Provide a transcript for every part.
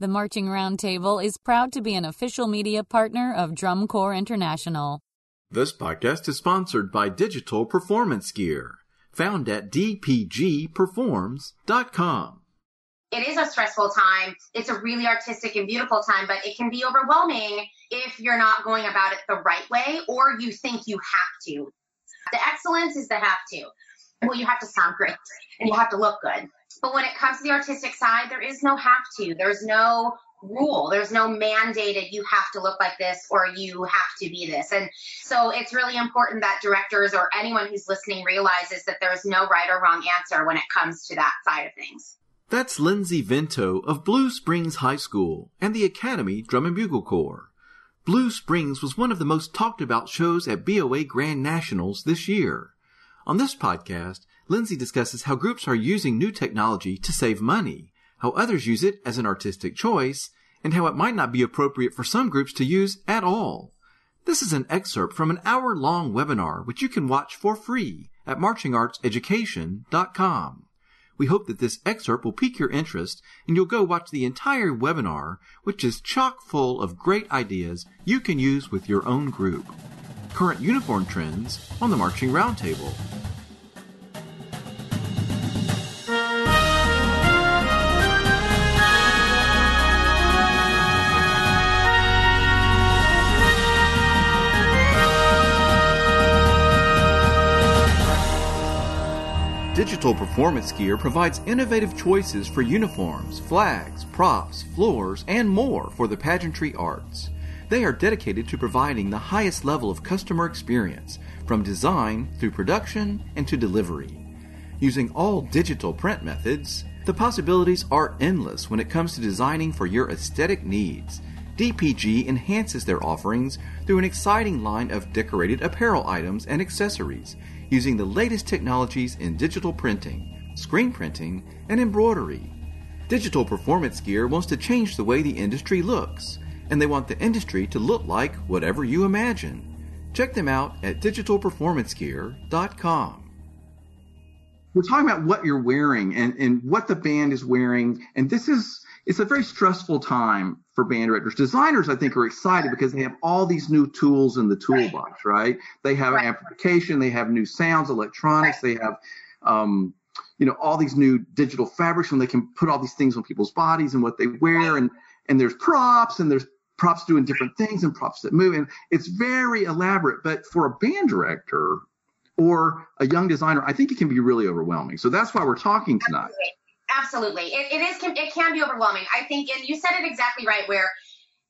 The Marching Roundtable is proud to be an official media partner of Drum Corps International. This podcast is sponsored by Digital Performance Gear, found at dpgperforms.com. It is a stressful time. It's a really artistic and beautiful time, but it can be overwhelming if you're not going about it the right way or you think you have to. The excellence is the have to. Well, you have to sound great and you have to look good. But when it comes to the artistic side, there is no have to. There's no rule. There's no mandated you have to look like this or you have to be this. And so it's really important that directors or anyone who's listening realizes that there's no right or wrong answer when it comes to that side of things. That's Lindsey Vento of Blue Springs High School and the Academy Drum and Bugle Corps. Blue Springs was one of the most talked about shows at BOA Grand Nationals this year. On this podcast, Lindsey discusses how groups are using new technology to save money, how others use it as an artistic choice, and how it might not be appropriate for some groups to use at all. This is an excerpt from an hour long webinar which you can watch for free at marchingartseducation.com. We hope that this excerpt will pique your interest and you'll go watch the entire webinar, which is chock full of great ideas you can use with your own group. Current uniform trends on the Marching Roundtable. Digital Performance Gear provides innovative choices for uniforms, flags, props, floors, and more for the pageantry arts. They are dedicated to providing the highest level of customer experience, from design through production and to delivery. Using all digital print methods, the possibilities are endless when it comes to designing for your aesthetic needs. DPG enhances their offerings through an exciting line of decorated apparel items and accessories using the latest technologies in digital printing, screen printing, and embroidery. Digital Performance Gear wants to change the way the industry looks, and they want the industry to look like whatever you imagine. Check them out at digitalperformancegear.com. We're talking about what you're wearing and, and what the band is wearing, and this is it's a very stressful time for band directors. Designers, I think, are excited because they have all these new tools in the toolbox, right? right? They have right. amplification, they have new sounds, electronics, right. they have, um, you know, all these new digital fabrics, and they can put all these things on people's bodies and what they wear, and and there's props, and there's props doing different things, and props that move, and it's very elaborate. But for a band director or a young designer, I think it can be really overwhelming. So that's why we're talking tonight. Absolutely. It, it is, it can be overwhelming. I think, and you said it exactly right, where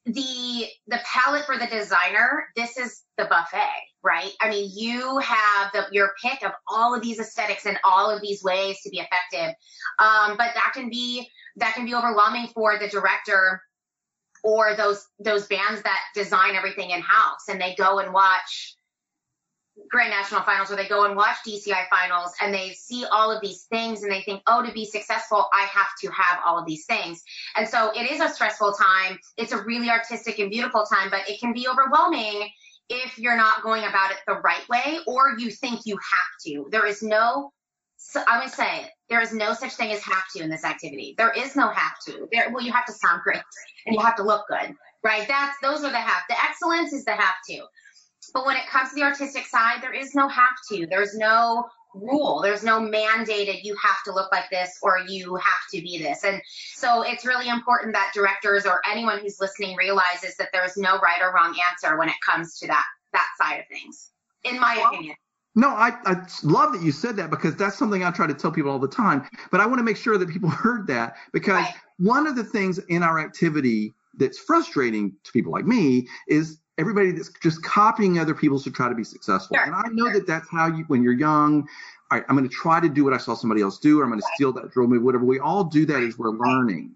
the, the palette for the designer, this is the buffet, right? I mean, you have the, your pick of all of these aesthetics and all of these ways to be effective. Um, but that can be, that can be overwhelming for the director or those, those bands that design everything in house and they go and watch Grand National Finals where they go and watch DCI finals and they see all of these things and they think, oh, to be successful, I have to have all of these things. And so it is a stressful time. It's a really artistic and beautiful time, but it can be overwhelming if you're not going about it the right way or you think you have to. There is no, going to say. There is no such thing as have to in this activity. There is no have to. There, well, you have to sound great and you have to look good, right? That's, those are the have. The excellence is the have to. But when it comes to the artistic side, there is no have to. There's no rule. There's no mandated you have to look like this or you have to be this. And so it's really important that directors or anyone who's listening realizes that there's no right or wrong answer when it comes to that that side of things, in my opinion. No, I, I love that you said that because that's something I try to tell people all the time. But I want to make sure that people heard that because right. one of the things in our activity that's frustrating to people like me is everybody that's just copying other people's to try to be successful. Sure, and I know sure. that that's how you, when you're young, all right, I'm going to try to do what I saw somebody else do, or I'm going to steal that drill move, whatever. We all do that as we're learning.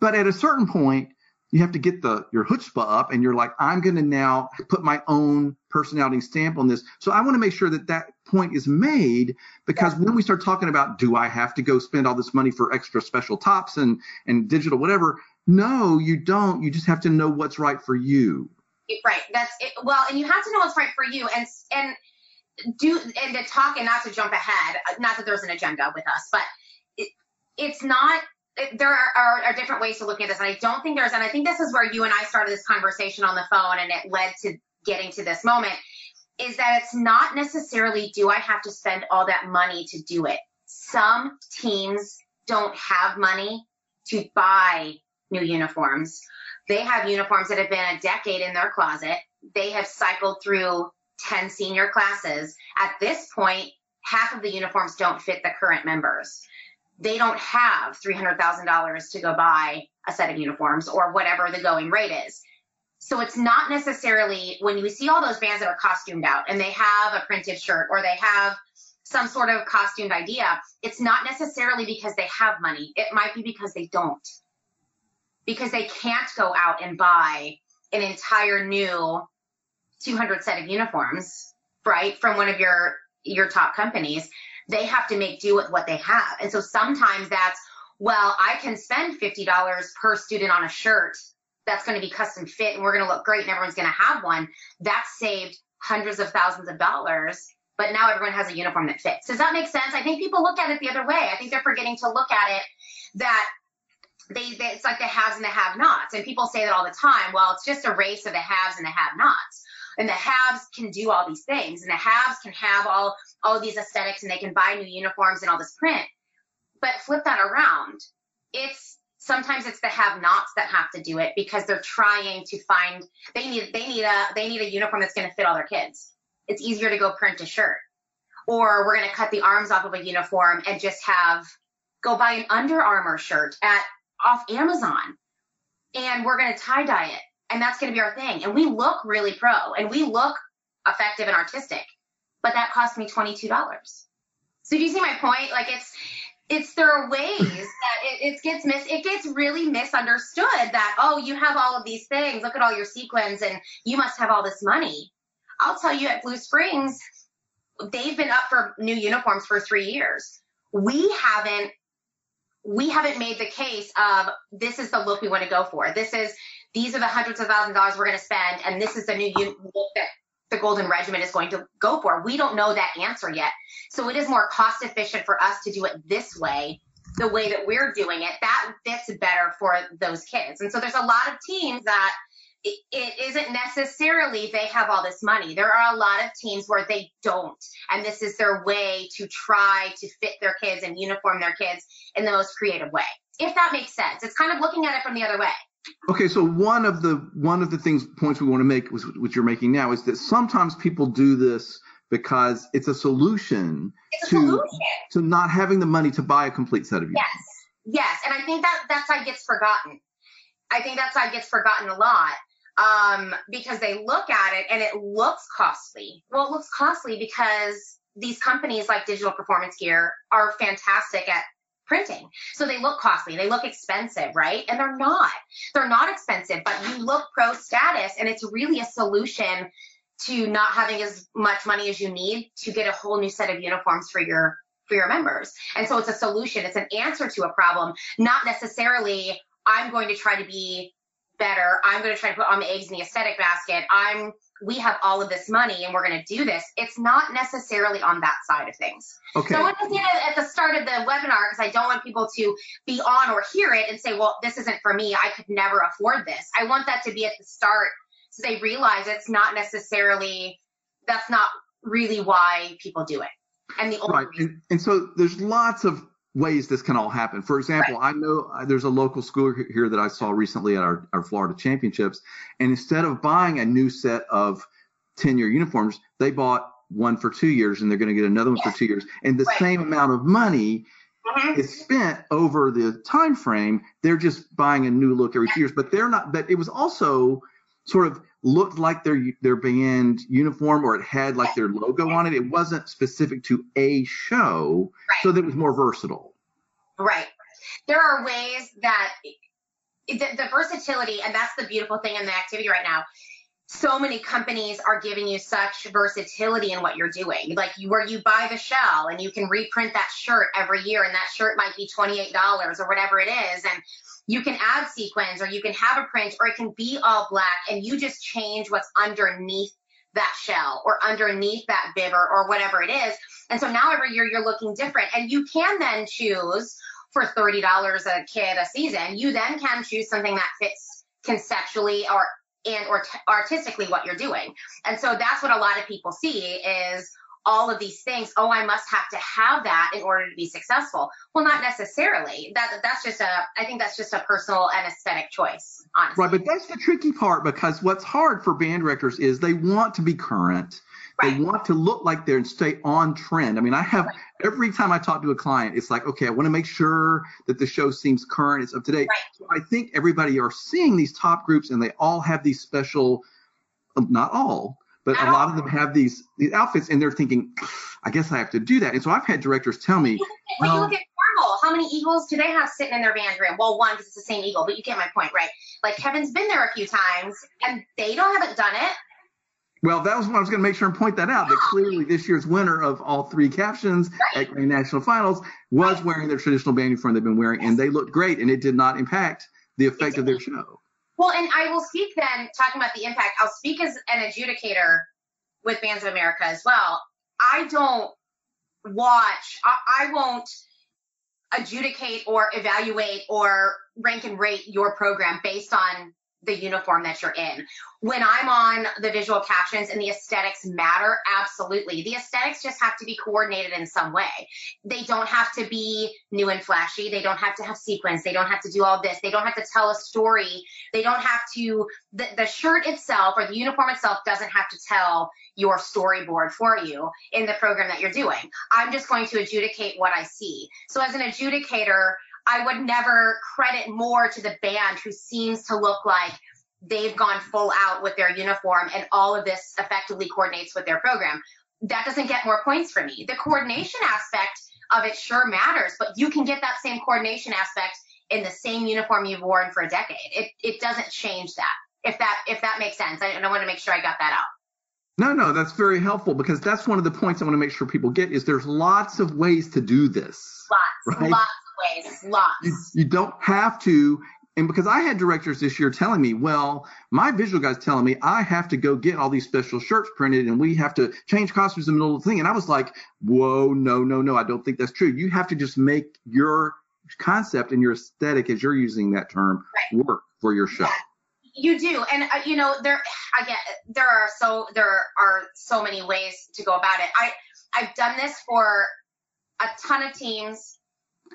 But at a certain point, you have to get the your chutzpah up, and you're like, I'm going to now put my own personality stamp on this. So I want to make sure that that point is made because when we start talking about, do I have to go spend all this money for extra special tops and and digital whatever? No, you don't. You just have to know what's right for you. Right. That's it. Well, and you have to know what's right for you, and and do and to talk and not to jump ahead. Not that there's an agenda with us, but it, it's not there are, are, are, different ways to look at this, and I don't think there's, and I think this is where you and I started this conversation on the phone, and it led to getting to this moment. Is that it's not necessarily do I have to spend all that money to do it. Some teams don't have money to buy new uniforms. They have uniforms that have been a decade in their closet. They have cycled through 10 senior classes. At this point, half of the uniforms don't fit the current members. They don't have $300,000 to go buy a set of uniforms or whatever the going rate is. So it's not necessarily when you see all those bands that are costumed out and they have a printed shirt or they have some sort of costumed idea, it's not necessarily because they have money. It might be because they don't. Because they can't go out and buy an entire new 200 set of uniforms, right, from one of your your top companies. They have to make do with what they have. And so sometimes that's, well, I can spend $50 per student on a shirt that's going to be custom fit and we're going to look great and everyone's going to have one. That saved hundreds of thousands of dollars but now everyone has a uniform that fits. Does that make sense? I think people look at it the other way. I think they're forgetting to look at it that they, they, it's like the haves and the have-nots, and people say that all the time. Well, it's just a race of the haves and the have-nots, and the haves can do all these things, and the haves can have all all these aesthetics, and they can buy new uniforms and all this print. But flip that around. It's sometimes it's the have-nots that have to do it because they're trying to find they need they need a they need a uniform that's going to fit all their kids it's easier to go print a shirt. Or we're going to cut the arms off of a uniform and just have go buy an Under Armour shirt at off Amazon. And we're going to tie dye it. And that's going to be our thing. And we look really pro and we look effective and artistic. But that cost me $22. So do you see my point? Like it's it's there are ways that it, it, gets mis it gets really misunderstood that oh you have all of these things look at all your sequins and you must have all this money I'll tell you at Blue Springs, they've been up for new uniforms for three years. We haven't we haven't made the case of this is the look we want to go for. This is these are the hundreds of thousands of dollars we're going to spend, and this is the new look that the Golden Regiment is going to go for. We don't know that answer yet. So it is more cost efficient for us to do it this way, the way that we're doing it. That fits better for those kids. And so there's a lot of teams that it, isn't necessarily they have all this money. There are a lot of teams where they don't. And this is their way to try to fit their kids and uniform their kids in the most creative way. If that makes sense. It's kind of looking at it from the other way. Okay, so one of the one of the things points we want to make, which you're making now, is that sometimes people do this because it's a solution it's a to solution. to not having the money to buy a complete set of uniforms. Yes, yes, and I think that that's how it gets forgotten. I think that side gets forgotten a lot um, because they look at it and it looks costly. Well, it looks costly because these companies like Digital Performance Gear are fantastic at printing. So they look costly, they look expensive, right? And they're not. They're not expensive, but you look pro status and it's really a solution to not having as much money as you need to get a whole new set of uniforms for your for your members. And so it's a solution, it's an answer to a problem, not necessarily I'm going to try to be better. I'm going to try to put all my eggs in the aesthetic basket. I'm we have all of this money and we're going to do this. It's not necessarily on that side of things. Okay. So I want to say at the start of the webinar because I don't want people to be on or hear it and say, well, this isn't for me. I could never afford this. I want that to be at the start so they realize it's not necessarily, that's not really why people do it. And the only right. And, and so there's lots of ways this can all happen. For example, right. I know uh, there's a local school here that I saw recently at our, our Florida championships, and instead of buying a new set of 10 year uniforms, they bought one for two years and they're going to get another one yes. for two years. And the right. same amount of money mm-hmm. is spent over the time frame. They're just buying a new look every two years, but they're not, but it was also sort of looked like their their band uniform or it had like their logo on it. It wasn't specific to a show, right. so that it was more versatile. Right. There are ways that the, the versatility, and that's the beautiful thing in the activity right now. So many companies are giving you such versatility in what you're doing. Like you, where you buy the shell and you can reprint that shirt every year, and that shirt might be $28 or whatever it is. And you can add sequins or you can have a print or it can be all black and you just change what's underneath that shell or underneath that bibber or whatever it is. And so now every year you're looking different and you can then choose for $30 a kid a season, you then can choose something that fits conceptually or and or t- artistically what you're doing. And so that's what a lot of people see is all of these things. Oh, I must have to have that in order to be successful. Well, not necessarily. That that's just a. I think that's just a personal and aesthetic choice. Honestly. Right, but that's the tricky part because what's hard for band directors is they want to be current. Right. They want to look like they're and stay on trend. I mean, I have right. every time I talk to a client, it's like, okay, I want to make sure that the show seems current, it's up to date. Right. So I think everybody are seeing these top groups and they all have these special, um, not all, but a lot of them have these these outfits and they're thinking, I guess I have to do that. And so I've had directors tell me, when well, you look at Marvel, how many eagles do they have sitting in their band room? Well, one because it's the same eagle, but you get my point, right? Like Kevin's been there a few times and they don't haven't done it. Well, that was what I was going to make sure and point that out. That clearly this year's winner of all three captions at Grand National Finals was wearing their traditional band uniform they've been wearing, and they looked great, and it did not impact the effect of their show. Well, and I will speak then, talking about the impact, I'll speak as an adjudicator with Bands of America as well. I don't watch, I, I won't adjudicate or evaluate or rank and rate your program based on the uniform that you're in. When I'm on the visual captions and the aesthetics matter, absolutely. The aesthetics just have to be coordinated in some way. They don't have to be new and flashy. They don't have to have sequins. They don't have to do all this. They don't have to tell a story. They don't have to, the, the shirt itself or the uniform itself doesn't have to tell your storyboard for you in the program that you're doing. I'm just going to adjudicate what I see. So as an adjudicator, I would never credit more to the band who seems to look like they've gone full out with their uniform and all of this effectively coordinates with their program. That doesn't get more points for me. The coordination aspect of it sure matters, but you can get that same coordination aspect in the same uniform you've worn for a decade. It it doesn't change that. If that if that makes sense. I, I want to make sure I got that out. No, no, that's very helpful because that's one of the points I want to make sure people get is there's lots of ways to do this. Lots, right? lots ways, lots. You, you don't have to. And because I had directors this year telling me, well, my visual guy's telling me I have to go get all these special shirts printed and we have to change costumes in the middle of the thing. And I was like, whoa, no, no, no, I don't think that's true. You have to just make your concept and your aesthetic, as you're using that term, right. work for your show. You do, and uh, you know there. again there are so there are so many ways to go about it. I I've done this for a ton of teams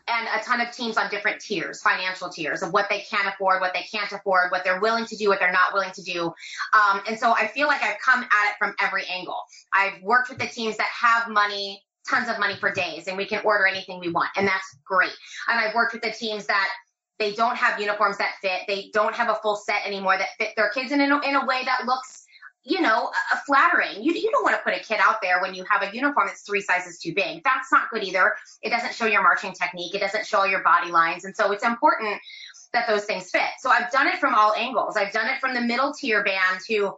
and a ton of teams on different tiers, financial tiers of what they can afford, what they can't afford, what they're willing to do, what they're not willing to do. Um, and so I feel like I've come at it from every angle. I've worked with the teams that have money, tons of money for days, and we can order anything we want, and that's great. And I've worked with the teams that they don't have uniforms that fit, they don't have a full set anymore that fit their kids in a, in a way that looks you know, flattering. You, you don't want to put a kid out there when you have a uniform that's three sizes too big. That's not good either. It doesn't show your marching technique. It doesn't show your body lines. And so it's important that those things fit. So I've done it from all angles. I've done it from the middle tier band who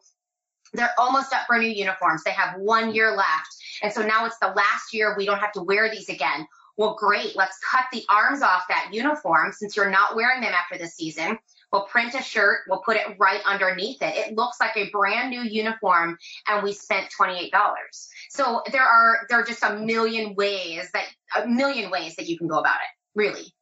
they're almost up for new uniforms. They have one year left. And so now it's the last year. We don't have to wear these again. Well, great. Let's cut the arms off that uniform since you're not wearing them after the season. We'll print a shirt, we'll put it right underneath it. It looks like a brand new uniform and we spent $28. So there are there are just a million ways that a million ways that you can go about it, really.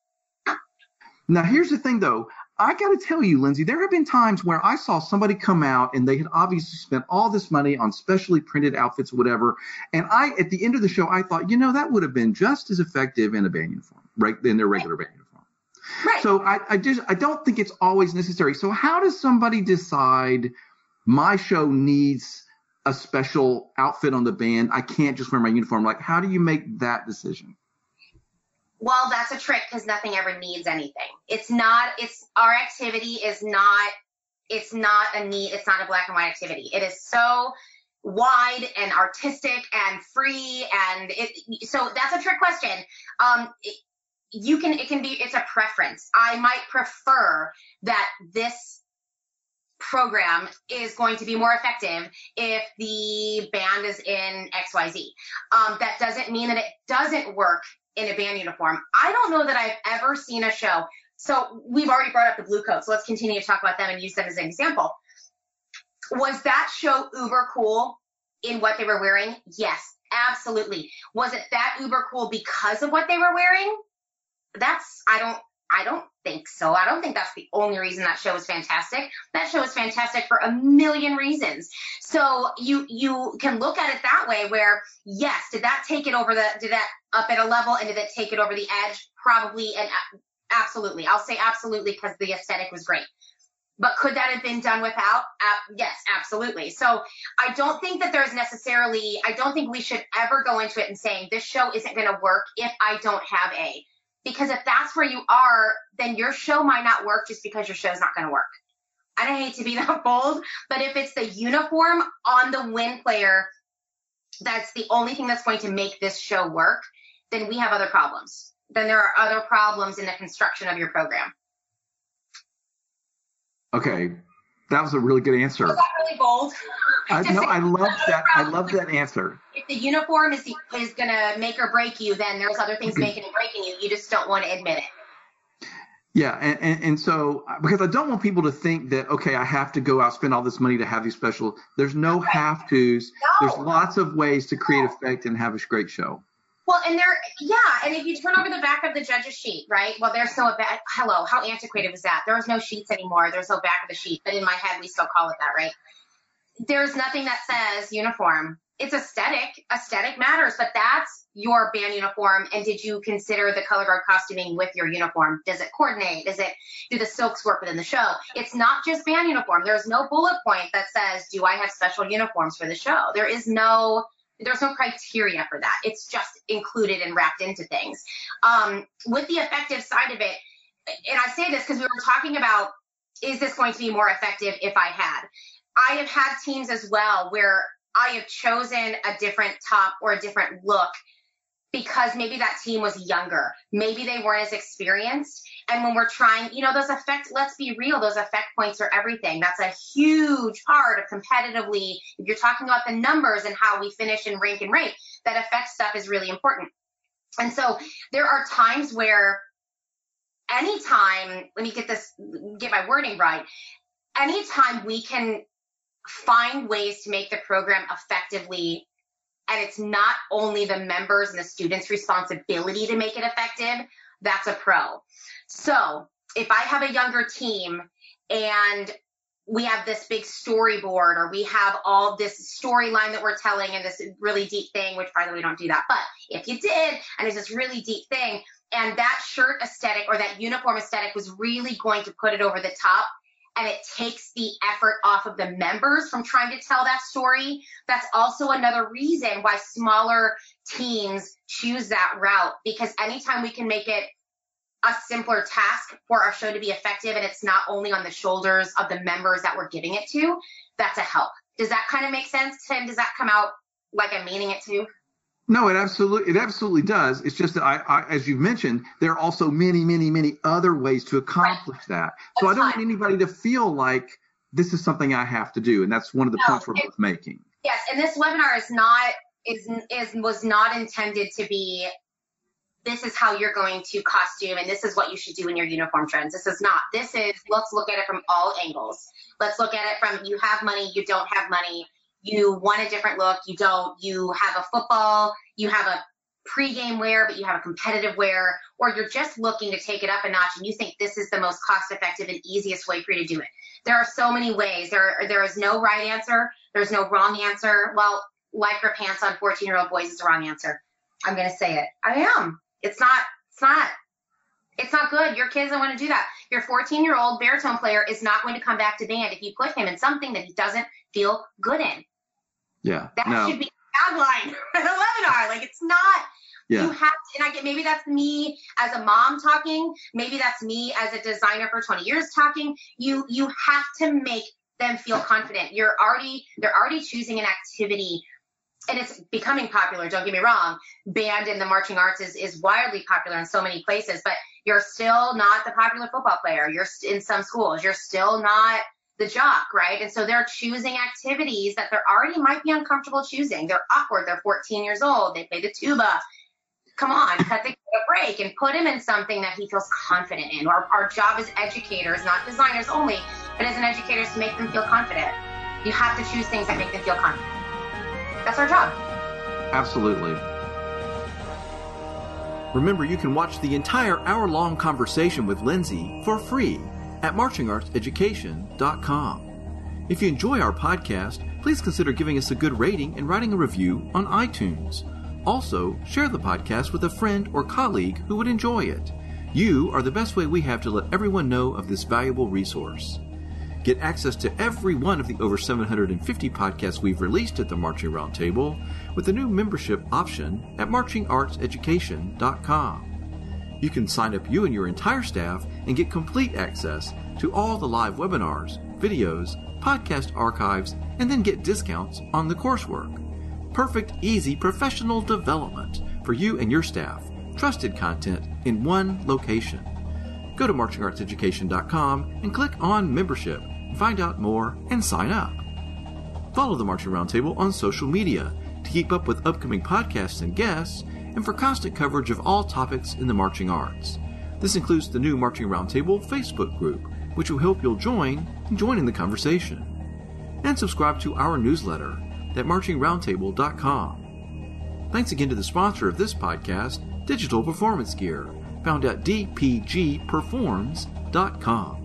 Now here's the thing though. I got to tell you, Lindsey, there have been times where I saw somebody come out and they had obviously spent all this money on specially printed outfits, whatever. And I, at the end of the show, I thought, you know, that would have been just as effective in a band uniform, right? In their regular band. Right. So I, I just I don't think it's always necessary. So how does somebody decide my show needs a special outfit on the band? I can't just wear my uniform. Like, how do you make that decision? Well, that's a trick because nothing ever needs anything. It's not. It's our activity is not. It's not a need. It's not a black and white activity. It is so wide and artistic and free and it so that's a trick question um you can it can be it's a preference. I might prefer that this program is going to be more effective if the band is in xyz um, that doesn't mean that it doesn't work in a band uniform. I don't know that i've ever seen a show. So we've already brought up the Bluecoats. So let's continue to talk about them and use them as an example. Was that show uber cool in what they were wearing? Yes absolutely. Was it that uber cool because of what they were wearing that's I don't I don't think so. I don't think that's the only reason that show is fantastic. That show is fantastic for a million reasons. So you you can look at it that way where yes, did that take it over the did that up at a level and did it take it over the edge? Probably and absolutely. I'll say absolutely because the aesthetic was great. But could that have been done without? Uh, yes, absolutely. So I don't think that there's necessarily, I don't think we should ever go into it and saying this show isn't going to work if I don't have a. Because if that's where you are, then your show might not work just because your show's not going to work. I don't hate to be that bold, but if it's the uniform on the win player, that's the only thing that's going to make this show work, then we have other problems. Then there are other problems in the construction of your program. Okay, that was a really good answer. Was that really bold? I know. I love that. I love that answer. If the uniform is is going to make or break you, then there's other things mm-hmm. making and breaking you. You just don't want to admit it. Yeah, and, and, and so because I don't want people to think that okay, I have to go out spend all this money to have these special. There's no right. have tos. No. There's lots of ways to create effect and have a great show. Well, and there, yeah, and if you turn over the back of the judge's sheet, right? Well, there's no. Hello, how antiquated was that? There was no sheets anymore. There's no back of the sheet, but in my head, we still call it that, right? There's nothing that says uniform. It's aesthetic. Aesthetic matters, but that's your band uniform. And did you consider the color guard costuming with your uniform? Does it coordinate? Does it do the silks work within the show? It's not just band uniform. There's no bullet point that says, do I have special uniforms for the show? There is no there's no criteria for that. It's just included and wrapped into things. Um, with the effective side of it, and I say this because we were talking about is this going to be more effective if I had? I have had teams as well where I have chosen a different top or a different look because maybe that team was younger. Maybe they weren't as experienced. And when we're trying, you know, those effect, let's be real, those effect points are everything. That's a huge part of competitively. If you're talking about the numbers and how we finish and rank and rate, that effect stuff is really important. And so there are times where anytime, let me get this, get my wording right. Anytime we can find ways to make the program effectively and it's not only the members and the students' responsibility to make it effective, that's a pro. So if I have a younger team and we have this big storyboard or we have all this storyline that we're telling and this really deep thing, which by the way, don't do that. But if you did, and there's this really deep thing, and that shirt aesthetic or that uniform aesthetic was really going to put it over the top, and it takes the effort off of the members from trying to tell that story. That's also another reason why smaller teams choose that route because anytime we can make it a simpler task for our show to be effective and it's not only on the shoulders of the members that we're giving it to, that's a help. Does that kind of make sense, Tim? Does that come out like I'm meaning it to? No, it absolutely it absolutely does. It's just that I, I, as you've mentioned, there are also many, many, many other ways to accomplish right. that. So that's I don't fine. want anybody to feel like this is something I have to do, and that's one of the no, points we're both making. Yes, and this webinar is not is is was not intended to be this is how you're going to costume and this is what you should do in your uniform trends. This is not. This is let's look at it from all angles. Let's look at it from you have money, you don't have money you want a different look, you don't, you have a football, you have a pre-game wear, but you have a competitive wear, or you're just looking to take it up a notch and you think this is the most cost effective and easiest way for you to do it. There are so many ways. There, there is no right answer. There's no wrong answer. Well, lycra pants on 14 year old boys is the wrong answer. I'm going to say it. I am. It's not, it's not, it's not good. Your kids don't want to do that. Your 14 year old baritone player is not going to come back to band if you put him in something that he doesn't feel good in. Yeah. That no. should be the tagline for the webinar. Like it's not. Yeah. You have to, and I get maybe that's me as a mom talking. Maybe that's me as a designer for 20 years talking. You you have to make them feel confident. You're already they're already choosing an activity and it's becoming popular. Don't get me wrong. Band in the marching arts is, is wildly popular in so many places, but you're still not the popular football player. You're in some schools. You're still not the jock, right? And so they're choosing activities that they're already might be uncomfortable choosing. They're awkward. They're 14 years old. They play the tuba. Come on, cut the a break and put him in something that he feels confident in. Our, our job as educators, not designers only, but as an educator, is to make them feel confident. You have to choose things that make them feel confident. That's our job. Absolutely. Remember, you can watch the entire hour long conversation with Lindsey for free at marchingartseducation.com. If you enjoy our podcast, please consider giving us a good rating and writing a review on iTunes. Also, share the podcast with a friend or colleague who would enjoy it. You are the best way we have to let everyone know of this valuable resource. Get access to every one of the over 750 podcasts we've released at the Marching Roundtable with the new membership option at marchingartseducation.com. You can sign up you and your entire staff and get complete access to all the live webinars, videos, podcast archives, and then get discounts on the coursework. Perfect, easy professional development for you and your staff. Trusted content in one location. Go to marchingartseducation.com and click on membership find out more, and sign up. Follow the Marching Roundtable on social media to keep up with upcoming podcasts and guests, and for constant coverage of all topics in the marching arts. This includes the new Marching Roundtable Facebook group, which we hope you'll join and join in the conversation. And subscribe to our newsletter at marchingroundtable.com. Thanks again to the sponsor of this podcast, Digital Performance Gear, found at dpgperforms.com.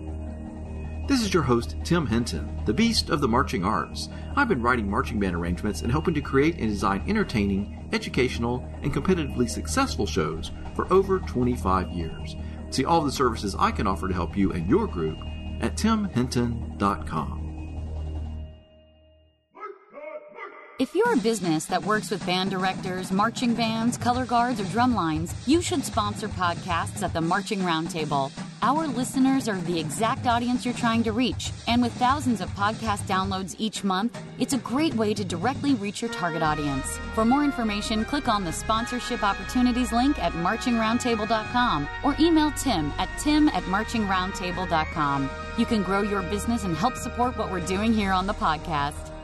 This is your host, Tim Hinton, the beast of the marching arts. I've been writing marching band arrangements and helping to create and design entertaining, educational, and competitively successful shows for over 25 years. See all the services I can offer to help you and your group at timhinton.com. If you're a business that works with band directors, marching bands, color guards, or drum lines, you should sponsor podcasts at the Marching Roundtable. Our listeners are the exact audience you're trying to reach, and with thousands of podcast downloads each month, it's a great way to directly reach your target audience. For more information, click on the sponsorship opportunities link at marchingroundtable.com or email Tim at tim at marchingroundtable.com. You can grow your business and help support what we're doing here on the podcast.